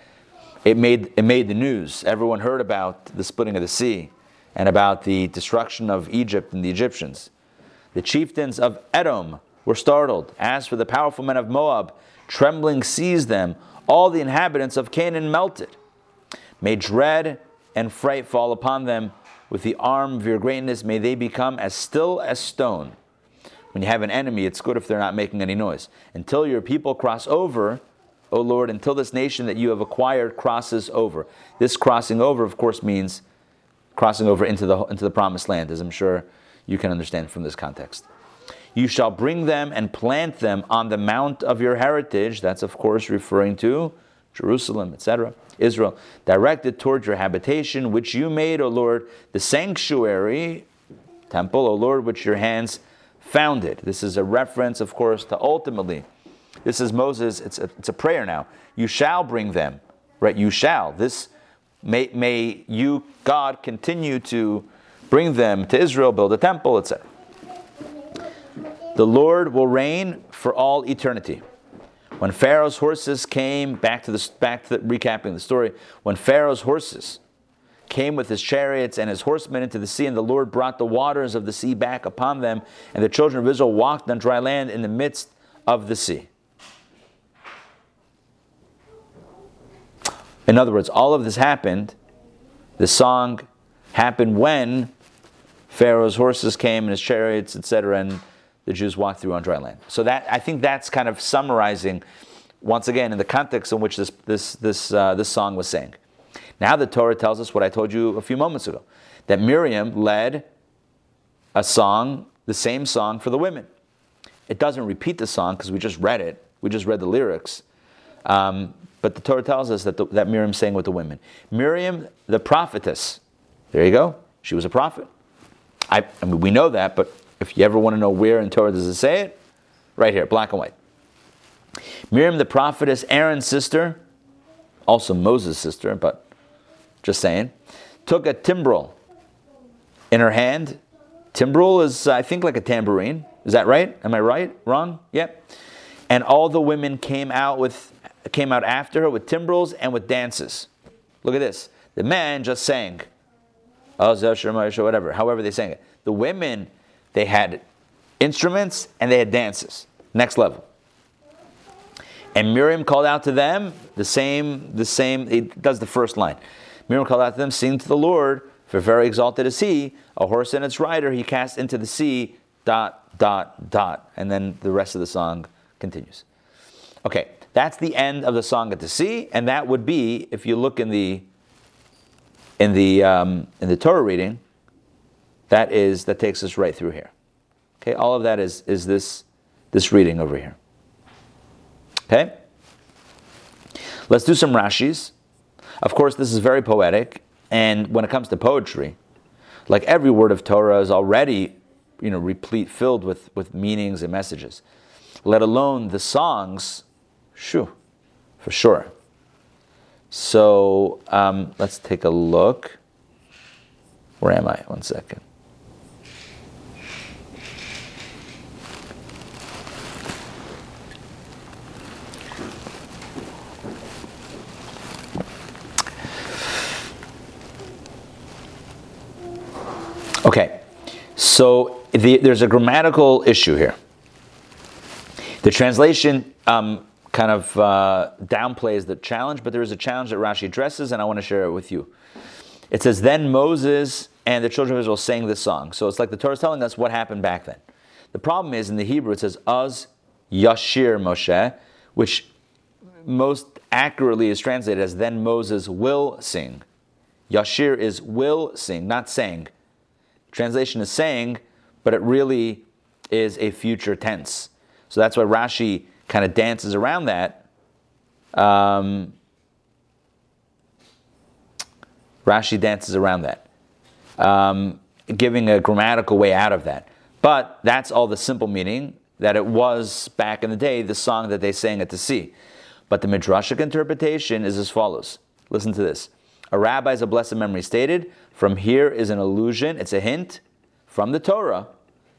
it made, it made the news. Everyone heard about the splitting of the sea and about the destruction of Egypt and the Egyptians. The chieftains of Edom were startled. As for the powerful men of Moab, trembling seized them. All the inhabitants of Canaan melted. May dread and fright fall upon them. With the arm of your greatness, may they become as still as stone. When you have an enemy, it's good if they're not making any noise. Until your people cross over, O Lord, until this nation that you have acquired crosses over. This crossing over, of course, means crossing over into the, into the promised land, as I'm sure you can understand from this context. You shall bring them and plant them on the mount of your heritage. That's, of course, referring to Jerusalem, etc. Israel, directed toward your habitation, which you made, O Lord, the sanctuary, temple, O Lord, which your hands founded. This is a reference, of course, to ultimately this is Moses, it's a, it's a prayer now. You shall bring them, right? You shall. This may, may you, God, continue to bring them to Israel, build a temple, etc. The Lord will reign for all eternity. When Pharaoh's horses came, back to the back to the, recapping the story, when Pharaoh's horses came with his chariots and his horsemen into the sea, and the Lord brought the waters of the sea back upon them, and the children of Israel walked on dry land in the midst of the sea. In other words, all of this happened, the song happened when Pharaoh's horses came and his chariots, etc., and the Jews walked through on dry land. So that I think that's kind of summarizing, once again, in the context in which this this this uh, this song was saying. Now the Torah tells us what I told you a few moments ago, that Miriam led a song, the same song for the women. It doesn't repeat the song because we just read it. We just read the lyrics. Um, but the Torah tells us that, the, that Miriam sang with the women. Miriam, the prophetess, there you go. She was a prophet. I, I mean, we know that, but if you ever want to know where in Torah does it say it, right here, black and white. Miriam, the prophetess, Aaron's sister, also Moses' sister, but just saying, took a timbrel in her hand. Timbrel is, I think, like a tambourine. Is that right? Am I right? Wrong? Yep. And all the women came out with came out after her with timbrels and with dances. Look at this. The men just sang. Whatever, however they sang it. The women, they had instruments and they had dances. Next level. And Miriam called out to them the same, the same, he does the first line. Miriam called out to them, sing to the Lord, for very exalted is he, a horse and its rider he cast into the sea, dot, dot, dot. And then the rest of the song continues. Okay, that's the end of the song at the sea, and that would be, if you look in the in the um, in the Torah reading, that is that takes us right through here. Okay, all of that is is this this reading over here. Okay, let's do some Rashi's. Of course, this is very poetic, and when it comes to poetry, like every word of Torah is already, you know, replete, filled with with meanings and messages. Let alone the songs, shoo, for sure. So um, let's take a look. Where am I? One second. Okay, so the, there's a grammatical issue here. The translation um, kind of uh, downplays the challenge, but there is a challenge that Rashi addresses, and I want to share it with you. It says, Then Moses and the children of Israel sang this song. So it's like the Torah is telling us what happened back then. The problem is in the Hebrew it says, Az Yashir Moshe, which most accurately is translated as then Moses will sing. Yashir is will sing, not sang. Translation is saying, but it really is a future tense. So that's why Rashi kind of dances around that. Um, Rashi dances around that, um, giving a grammatical way out of that. But that's all the simple meaning that it was back in the day the song that they sang at the sea. But the midrashic interpretation is as follows. Listen to this. A rabbi's a blessed memory stated, from here is an allusion, it's a hint from the Torah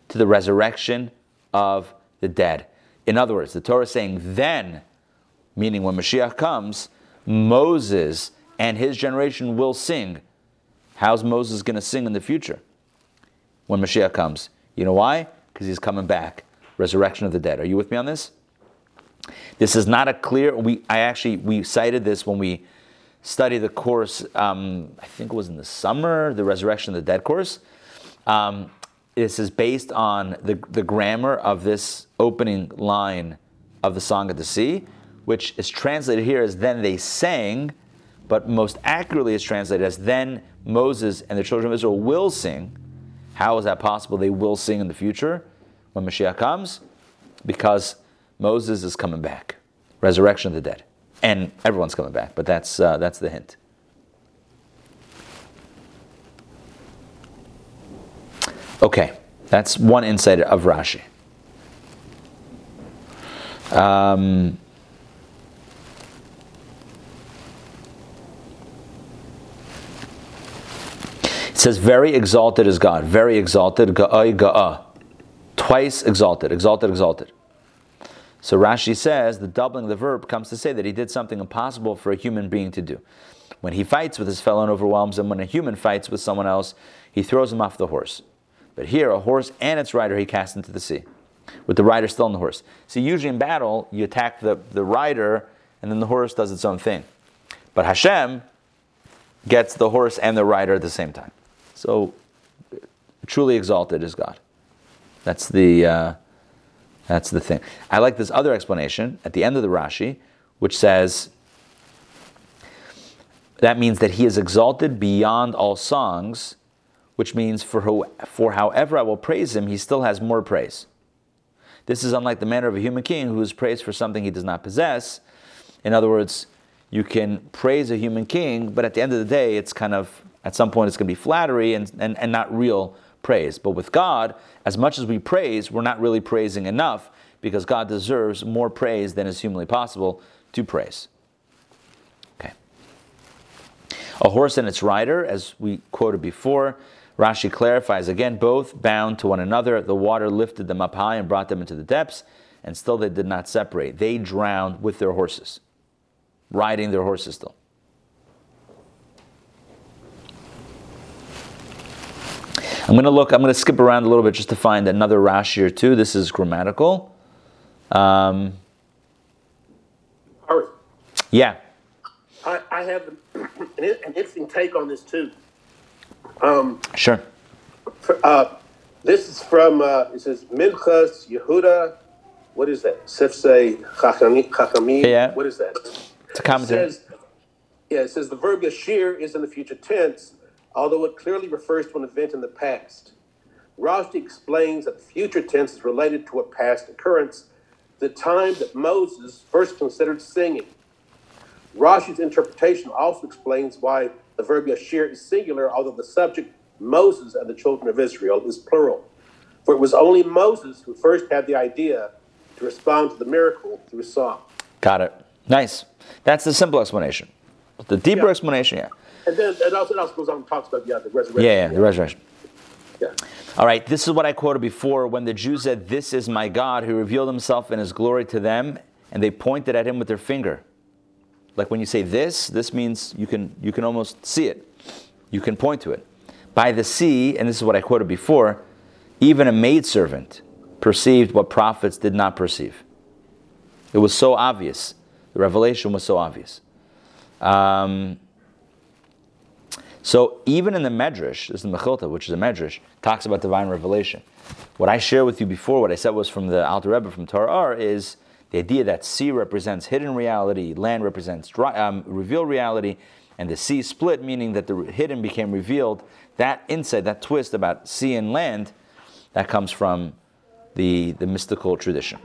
to the resurrection of the dead. In other words, the Torah is saying then, meaning when Mashiach comes, Moses and his generation will sing. How's Moses going to sing in the future when Mashiach comes? You know why? Because he's coming back. Resurrection of the dead. Are you with me on this? This is not a clear. We I actually we cited this when we studied the course. Um, I think it was in the summer, the Resurrection of the Dead course. Um, this is based on the, the grammar of this opening line of the Song of the Sea, which is translated here as then they sang, but most accurately is translated as then Moses and the children of Israel will sing. How is that possible? They will sing in the future when Mashiach comes? Because Moses is coming back, resurrection of the dead. And everyone's coming back, but that's, uh, that's the hint. Okay, that's one insight of Rashi. Um, it says, very exalted is God. Very exalted. Ga'ai ga'a. Twice exalted. Exalted, exalted. So Rashi says the doubling of the verb comes to say that he did something impossible for a human being to do. When he fights with his fellow and overwhelms him, when a human fights with someone else, he throws him off the horse. But here, a horse and its rider he cast into the sea, with the rider still on the horse. See, usually in battle, you attack the, the rider, and then the horse does its own thing. But Hashem gets the horse and the rider at the same time. So truly exalted is God. That's the uh, that's the thing. I like this other explanation at the end of the Rashi, which says that means that he is exalted beyond all songs, which means for, for however I will praise him, he still has more praise. This is unlike the manner of a human king who is praised for something he does not possess. In other words, you can praise a human king, but at the end of the day, it's kind of, at some point, it's going to be flattery and, and, and not real praise. But with God, as much as we praise, we're not really praising enough because God deserves more praise than is humanly possible to praise. Okay. A horse and its rider, as we quoted before, Rashi clarifies again, both bound to one another. The water lifted them up high and brought them into the depths, and still they did not separate. They drowned with their horses, riding their horses still. I'm going to look, I'm going to skip around a little bit just to find another Rashi or two. This is grammatical. Um, yeah. I, I have an, an interesting take on this too. Um, Sure. uh, this is from, uh, it says, Minchas Yehuda, what is that? Chachami- Chachamim? Yeah. What is that? It's a It says, yeah, it says the verb yashir is in the future tense, although it clearly refers to an event in the past. Rashi explains that the future tense is related to a past occurrence, the time that Moses first considered singing. Rashi's interpretation also explains why the verb yashir is singular, although the subject, Moses and the children of Israel, is plural. For it was only Moses who first had the idea to respond to the miracle through song. Got it. Nice. That's the simple explanation. But the deeper Yeah. explanation, yeah. And then it also, it also goes on and talks about yeah, the resurrection. Yeah, yeah, the resurrection. Yeah. All right, this is what I quoted before when the Jews said, This is my God who revealed himself in his glory to them, and they pointed at him with their finger. Like when you say this, this means you can, you can almost see it. You can point to it. By the sea, and this is what I quoted before, even a maidservant perceived what prophets did not perceive. It was so obvious. The revelation was so obvious. Um, so even in the Medrash, this is the Mechilta, which is a Medrash, talks about divine revelation. What I shared with you before, what I said was from the Alter Rebbe from Torah is the idea that sea represents hidden reality, land represents dry, um, revealed reality, and the sea split, meaning that the hidden became revealed. That insight, that twist about sea and land, that comes from the, the mystical tradition.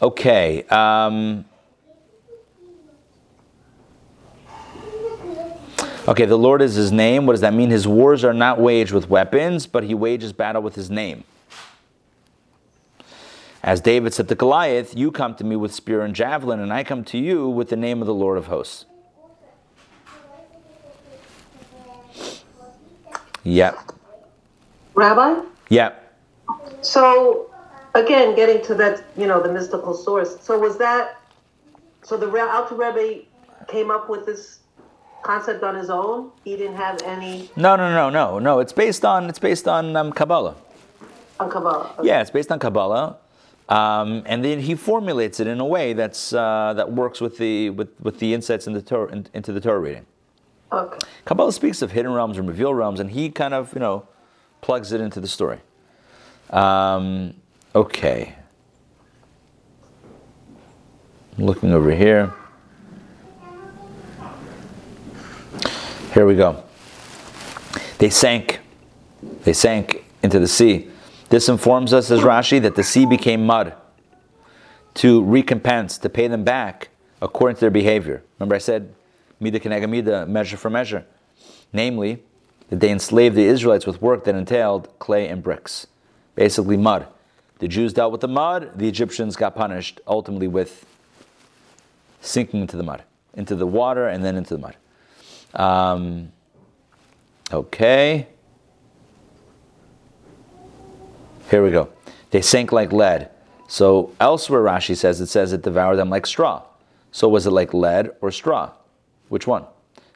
Okay. Um, Okay, the Lord is his name. What does that mean? His wars are not waged with weapons, but he wages battle with his name. As David said to Goliath, You come to me with spear and javelin, and I come to you with the name of the Lord of hosts. Yep. Rabbi? Yep. So, again, getting to that, you know, the mystical source. So was that, so the Alter Rebbe came up with this concept on his own? He didn't have any No, no, no, no, no. It's based on it's based on um, Kabbalah. on Kabbalah? Yeah, it's based on Kabbalah, um, and then he formulates it in a way that's uh, that works with the with, with the insights in the Torah, in, into the Torah reading. Okay. Kabbalah speaks of hidden realms and revealed realms, and he kind of, you know, plugs it into the story. Um, okay. Looking over here. Here we go. They sank. They sank into the sea. This informs us, as Rashi, that the sea became mud to recompense, to pay them back according to their behavior. Remember, I said, mida keneged mida, measure for measure. Namely, that they enslaved the Israelites with work that entailed clay and bricks, basically mud. The Jews dealt with the mud, the Egyptians got punished ultimately with sinking into the mud, into the water, and then into the mud. Um, okay. Here we go. They sank like lead. So elsewhere, Rashi says it says it devoured them like straw. So was it like lead or straw? Which one?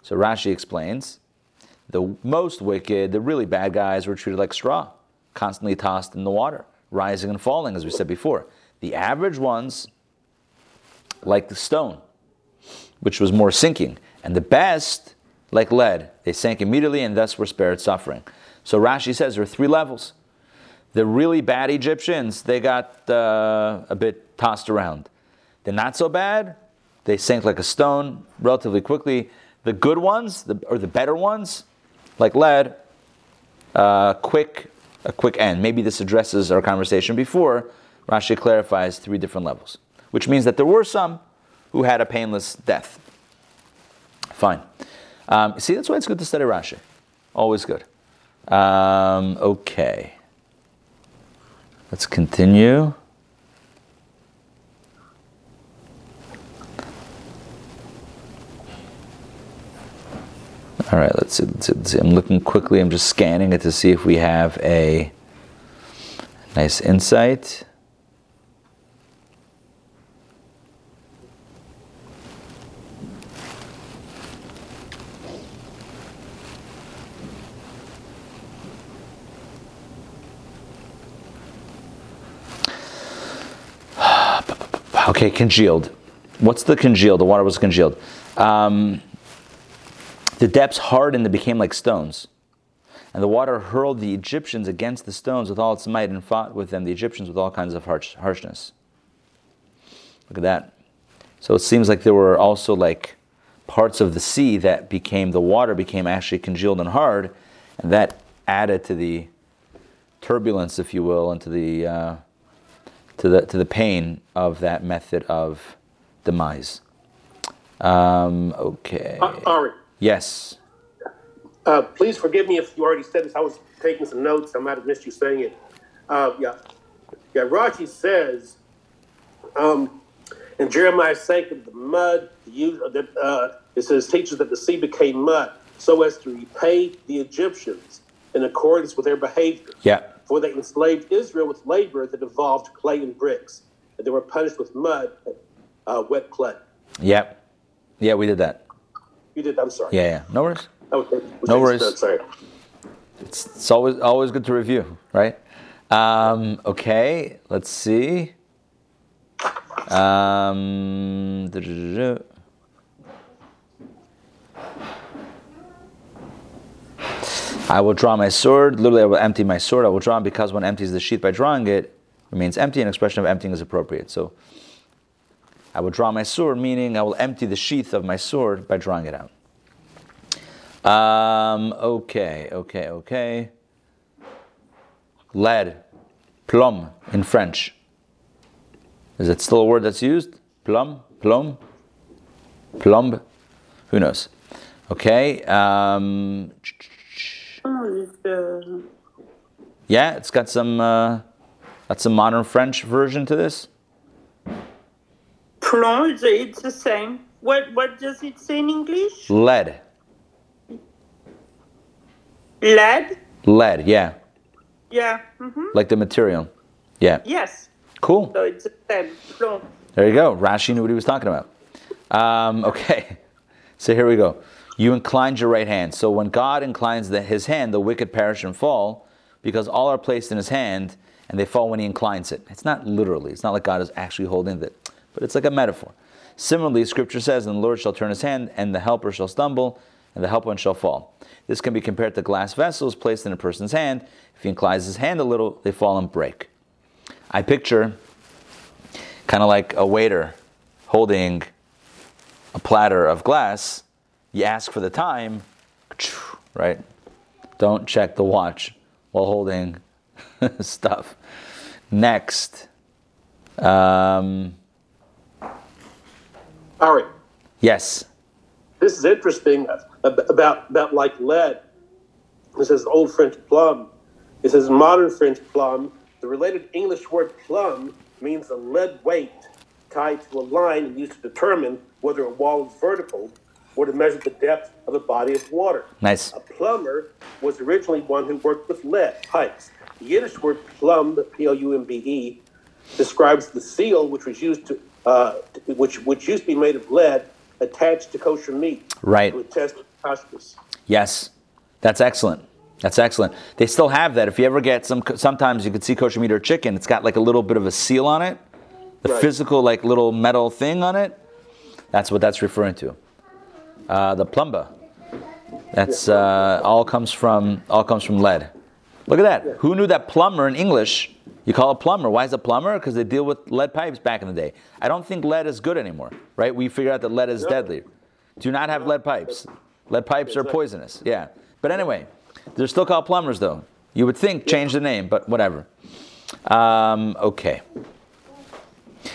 So Rashi explains the most wicked, the really bad guys were treated like straw, constantly tossed in the water, rising and falling, as we said before. The average ones, like the stone, which was more sinking. And the best, like lead, they sank immediately and thus were spared suffering. So Rashi says there are three levels. The really bad Egyptians, they got uh, a bit tossed around. The not so bad, they sank like a stone relatively quickly. The good ones, the, or the better ones, like lead, uh, quick, a quick end. Maybe this addresses our conversation before. Rashi clarifies three different levels, which means that there were some who had a painless death. Fine. Um, see, that's why it's good to study Rashi. Always good. Um, okay. Let's continue. All right, let's see, let's see, let's see. I'm looking quickly. I'm just scanning it to see if we have a nice insight. Okay, congealed. What's the congealed? The water was congealed. Um, the depths hardened and became like stones. And the water hurled the Egyptians against the stones with all its might and fought with them, the Egyptians, with all kinds of harsh, harshness. Look at that. So it seems like there were also like parts of the sea that became, the water became actually congealed and hard, and that added to the turbulence, if you will, and to the. Uh, to the, to the pain of that method of demise. Um, okay. Uh, Ari, Yes. uh, please forgive me if you already said this. I was taking some notes. I might have missed you saying it. Uh, yeah, yeah. Rashi says, um, and Jeremiah sank in the mud. The, use- uh, it says teaches that the sea became mud, so as to repay the Egyptians in accordance with their behavior. Yeah. For they enslaved Israel with labor that involved clay and bricks, and they were punished with mud, uh, wet clay. Yep. Yeah, we did that. You did. I'm sorry. Yeah, yeah. No worries. Okay. No worries. Sorry. It's, it's always always good to review, right? Um, okay, let's see. Um, I will draw my sword. Literally, I will empty my sword. I will draw because one empties the sheath by drawing it remains empty. An expression of emptying is appropriate. So, I will draw my sword, meaning I will empty the sheath of my sword by drawing it out. Um, okay, okay, okay. Lead, plum in French. Is it still a word that's used? Plum, plum, plumb. Who knows? Okay. Um, yeah, it's got some. Uh, that's a modern French version to this. Plonge, it's the same. What what does it say in English? Lead, Lead? lead. Yeah, Yeah. hmm like the material. Yeah, Yes. cool. So it's the same. Plonge. There you go. Rashi knew what he was talking about. Um, okay, so here we go. You inclined your right hand. So when God inclines the, his hand, the wicked perish and fall, because all are placed in his hand, and they fall when he inclines it. It's not literally. It's not like God is actually holding it, but it's like a metaphor. Similarly, Scripture says, "And the Lord shall turn his hand, and the helper shall stumble, and the helper shall fall." This can be compared to glass vessels placed in a person's hand. If he inclines his hand a little, they fall and break. I picture kind of like a waiter holding a platter of glass, you ask for the time, right? Don't check the watch while holding stuff. Next, um, Ari, yes, this is interesting about about like lead. This is old French plum. It says modern French plum. The related English word plumb means a lead weight tied to a line used to determine whether a wall is vertical or to measure the depth of a body of water. nice. A plumber was originally one who worked with lead pipes. The Yiddish word plumb, P-L-U-M-B-E, describes the seal which was used to, uh, which which used to be made of lead attached to kosher meat Right. to attest kashrus. Yes, that's excellent. That's excellent. They still have that. If you ever get some, sometimes you could see kosher meat or chicken. It's got like a little bit of a seal on it, the Right. physical like little metal thing on it. That's what that's referring to. Uh, the plumba. That's uh, all comes from all comes from lead. Look at that. Who knew that plumber in English? You call a plumber. Why is a plumber? Because they deal with lead pipes back in the day. I don't think lead is good anymore, right? We figured out that lead is deadly. Do not have lead pipes. Lead pipes are poisonous. Yeah. But anyway, they're still called plumbers, though. You would think change the name, but whatever. Um, okay.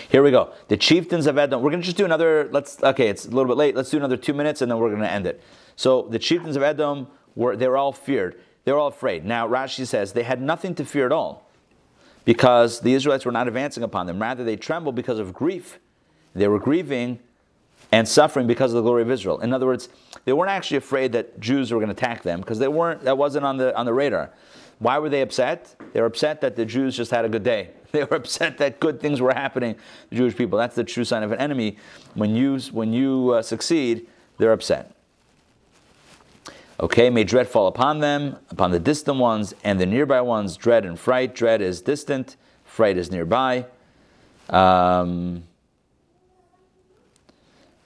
Here we go. The chieftains of Edom. We're going to just do another. Let's. Okay, it's a little bit late. Let's do another two minutes, and then we're going to end it. So the chieftains of Edom were. They were all feared. They were all afraid. Now Rashi says they had nothing to fear at all, because the Israelites were not advancing upon them. Rather, they trembled because of grief. They were grieving and suffering because of the glory of Israel. In other words, they weren't actually afraid that Jews were going to attack them because they weren't. That wasn't on the on the radar. Why were they upset? They were upset that the Jews just had a good day. They were upset that good things were happening to Jewish people. That's the true sign of an enemy. When you when you uh, succeed, they're upset. Okay, may dread fall upon them, upon the distant ones and the nearby ones. Dread and fright. Dread is distant, fright is nearby. Um,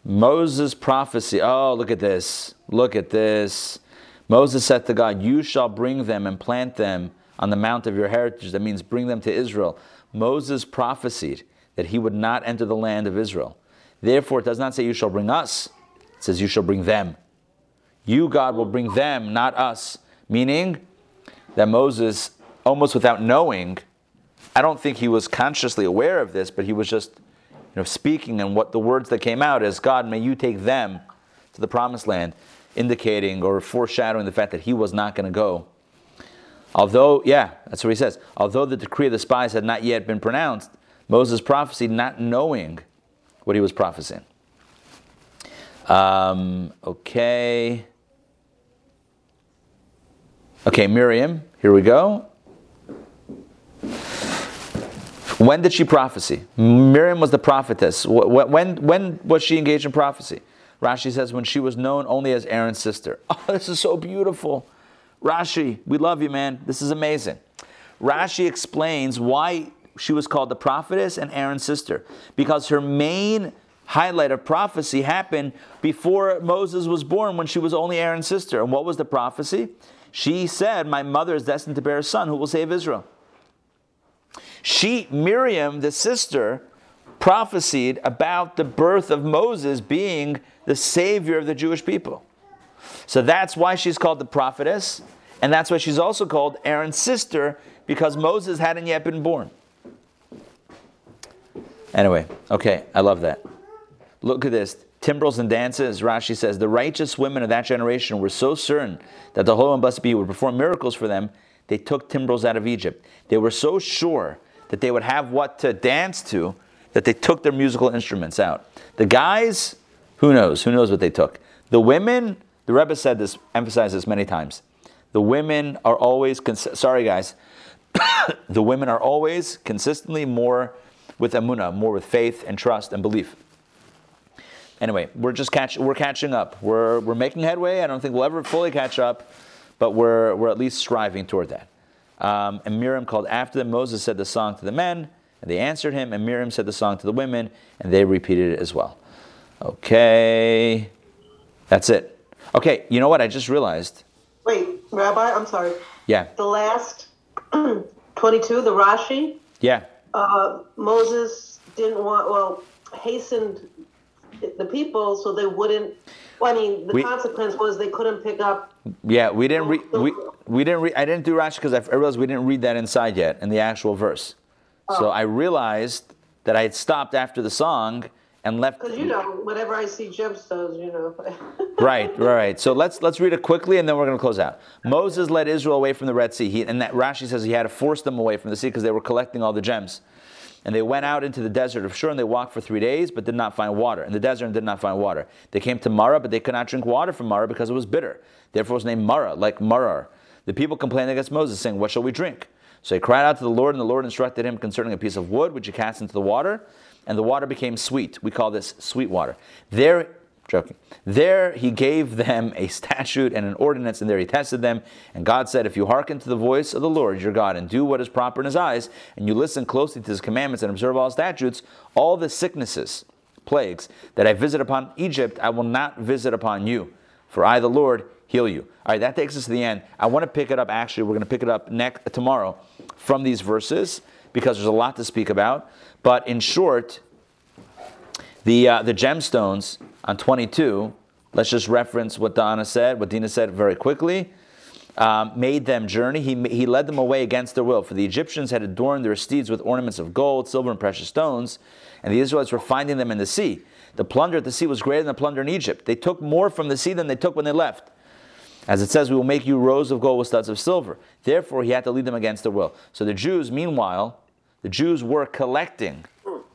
Moses' prophecy. Oh, look at this. Look at this. Moses said to God, You shall bring them and plant them on the mount of your heritage. That means bring them to Israel. Moses prophesied that he would not enter the land of Israel. Therefore, it does not say, You shall bring us, it says, You shall bring them. You, God, will bring them, not us. Meaning that Moses, almost without knowing, I don't think he was consciously aware of this, but he was just you know, speaking, and what the words that came out is, God, may you take them to the promised land, indicating or foreshadowing the fact that he was not going to go. Although, yeah, that's what he says. Although the decree of the spies had not yet been pronounced, Moses prophesied not knowing what he was prophesying. Um, okay. Okay, Miriam, here we go. When did she prophesy? Miriam was the prophetess. When, when was she engaged in prophecy? Rashi says when she was known only as Aaron's sister. Oh, this is so beautiful. Rashi, we love you, man. This is amazing. Rashi explains why she was called the prophetess and Aaron's sister. Because her main highlight of prophecy happened before Moses was born when she was only Aaron's sister. And what was the prophecy? She said, My mother is destined to bear a son who will save Israel. She, Miriam, the sister, prophesied about the birth of Moses being the savior of the Jewish people. So that's why she's called the prophetess, and that's why she's also called Aaron's sister, because Moses hadn't yet been born. Anyway, okay, I love that. Look at this. Timbrels and dances, Rashi says, the righteous women of that generation were so certain that the Holy One Blessed Be would perform miracles for them, they took timbrels out of Egypt. They were so sure that they would have what to dance to that they took their musical instruments out. The guys, who knows? Who knows what they took? The women, the Rebbe said this, emphasized this many times. The women are always, cons- sorry guys, the women are always consistently more with amuna, more with faith and trust and belief. Anyway, we're just catch, we're catching up. We're, we're making headway. I don't think we'll ever fully catch up, but we're, we're at least striving toward that. Um, and Miriam called after them. Moses said the song to the men, and they answered him. And Miriam said the song to the women, and they repeated it as well. Okay, that's it. Okay, you know what? I just realized. Wait, Rabbi, I'm sorry. Yeah. The last 22, the Rashi, Yeah. uh, Moses didn't want, well, hastened the people so they wouldn't. Well, I mean, the We- consequence was they couldn't pick up. Yeah, we didn't read. We, we didn't read. I didn't do Rashi because I realized we didn't read that inside yet in the actual verse. So I realized that I had stopped after the song and left. Because, you know, whenever I see gemstones, you know. Right, right. So let's let's read it quickly, and then we're going to close out. Moses led Israel away from the Red Sea, he, and that Rashi says he had to force them away from the sea because they were collecting all the gems. And they went out into the desert of Shur, and they walked for three days, but did not find water. In the desert, and did not find water. They came to Mara, but they could not drink water from Mara because it was bitter. Therefore, it was named Mara, like Marar. The people complained against Moses, saying, "What shall we drink?" So he cried out to the Lord, and the Lord instructed him concerning a piece of wood which he cast into the water, and the water became sweet. We call this sweet water. There Joking. There he gave them a statute and an ordinance, and there he tested them. And God said, If you hearken to the voice of the Lord your God and do what is proper in his eyes, and you listen closely to his commandments and observe all his statutes, all the sicknesses, plagues that I visit upon Egypt, I will not visit upon you. For I, the Lord, heal you. All right, that takes us to the end. I want to pick it up. Actually, we're going to pick it up next tomorrow from these verses because there's a lot to speak about. But in short, the uh, the gemstones on 22. Let's just reference what Donna said, what Dina said very quickly. Um, made them journey. He, he led them away against their will. For the Egyptians had adorned their steeds with ornaments of gold, silver, and precious stones, and the Israelites were finding them in the sea. The plunder at the sea was greater than the plunder in Egypt. They took more from the sea than they took when they left. As it says, we will make you rows of gold with studs of silver. Therefore, he had to lead them against their will. So the Jews, meanwhile, the Jews were collecting.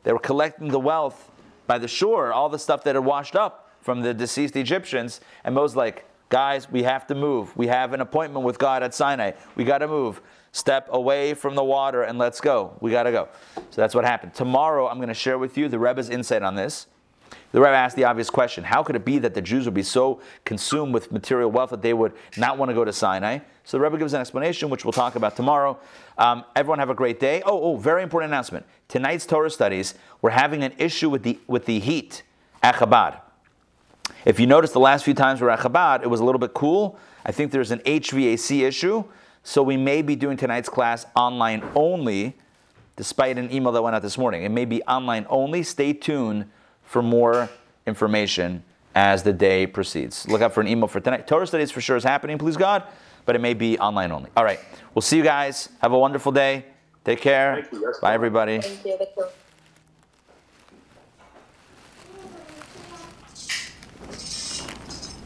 They were collecting the wealth by the shore, all the stuff that had washed up from the deceased Egyptians. And Moses like, guys, we have to move. We have an appointment with God at Sinai. We got to move. Step away from the water and let's go. We got to go. So that's what happened. Tomorrow, I'm going to share with you the Rebbe's insight on this. The Rebbe asked the obvious question How could it be that the Jews would be so consumed with material wealth that they would not want to go to Sinai? So the Rebbe gives an explanation, which we'll talk about tomorrow. Um, everyone have a great day. Oh, oh, very important announcement. Tonight's Torah studies, we're having an issue with the, with the heat at Chabad. If you notice the last few times we we're at Chabad, it was a little bit cool. I think there's an HVAC issue. So we may be doing tonight's class online only, despite an email that went out this morning. It may be online only. Stay tuned for more information as the day proceeds. Look out for an email for tonight. Torah studies for sure is happening, please God, but it may be online only. All right. We'll see you guys. Have a wonderful day. Take care. Thank you. Bye, everybody. Thank you.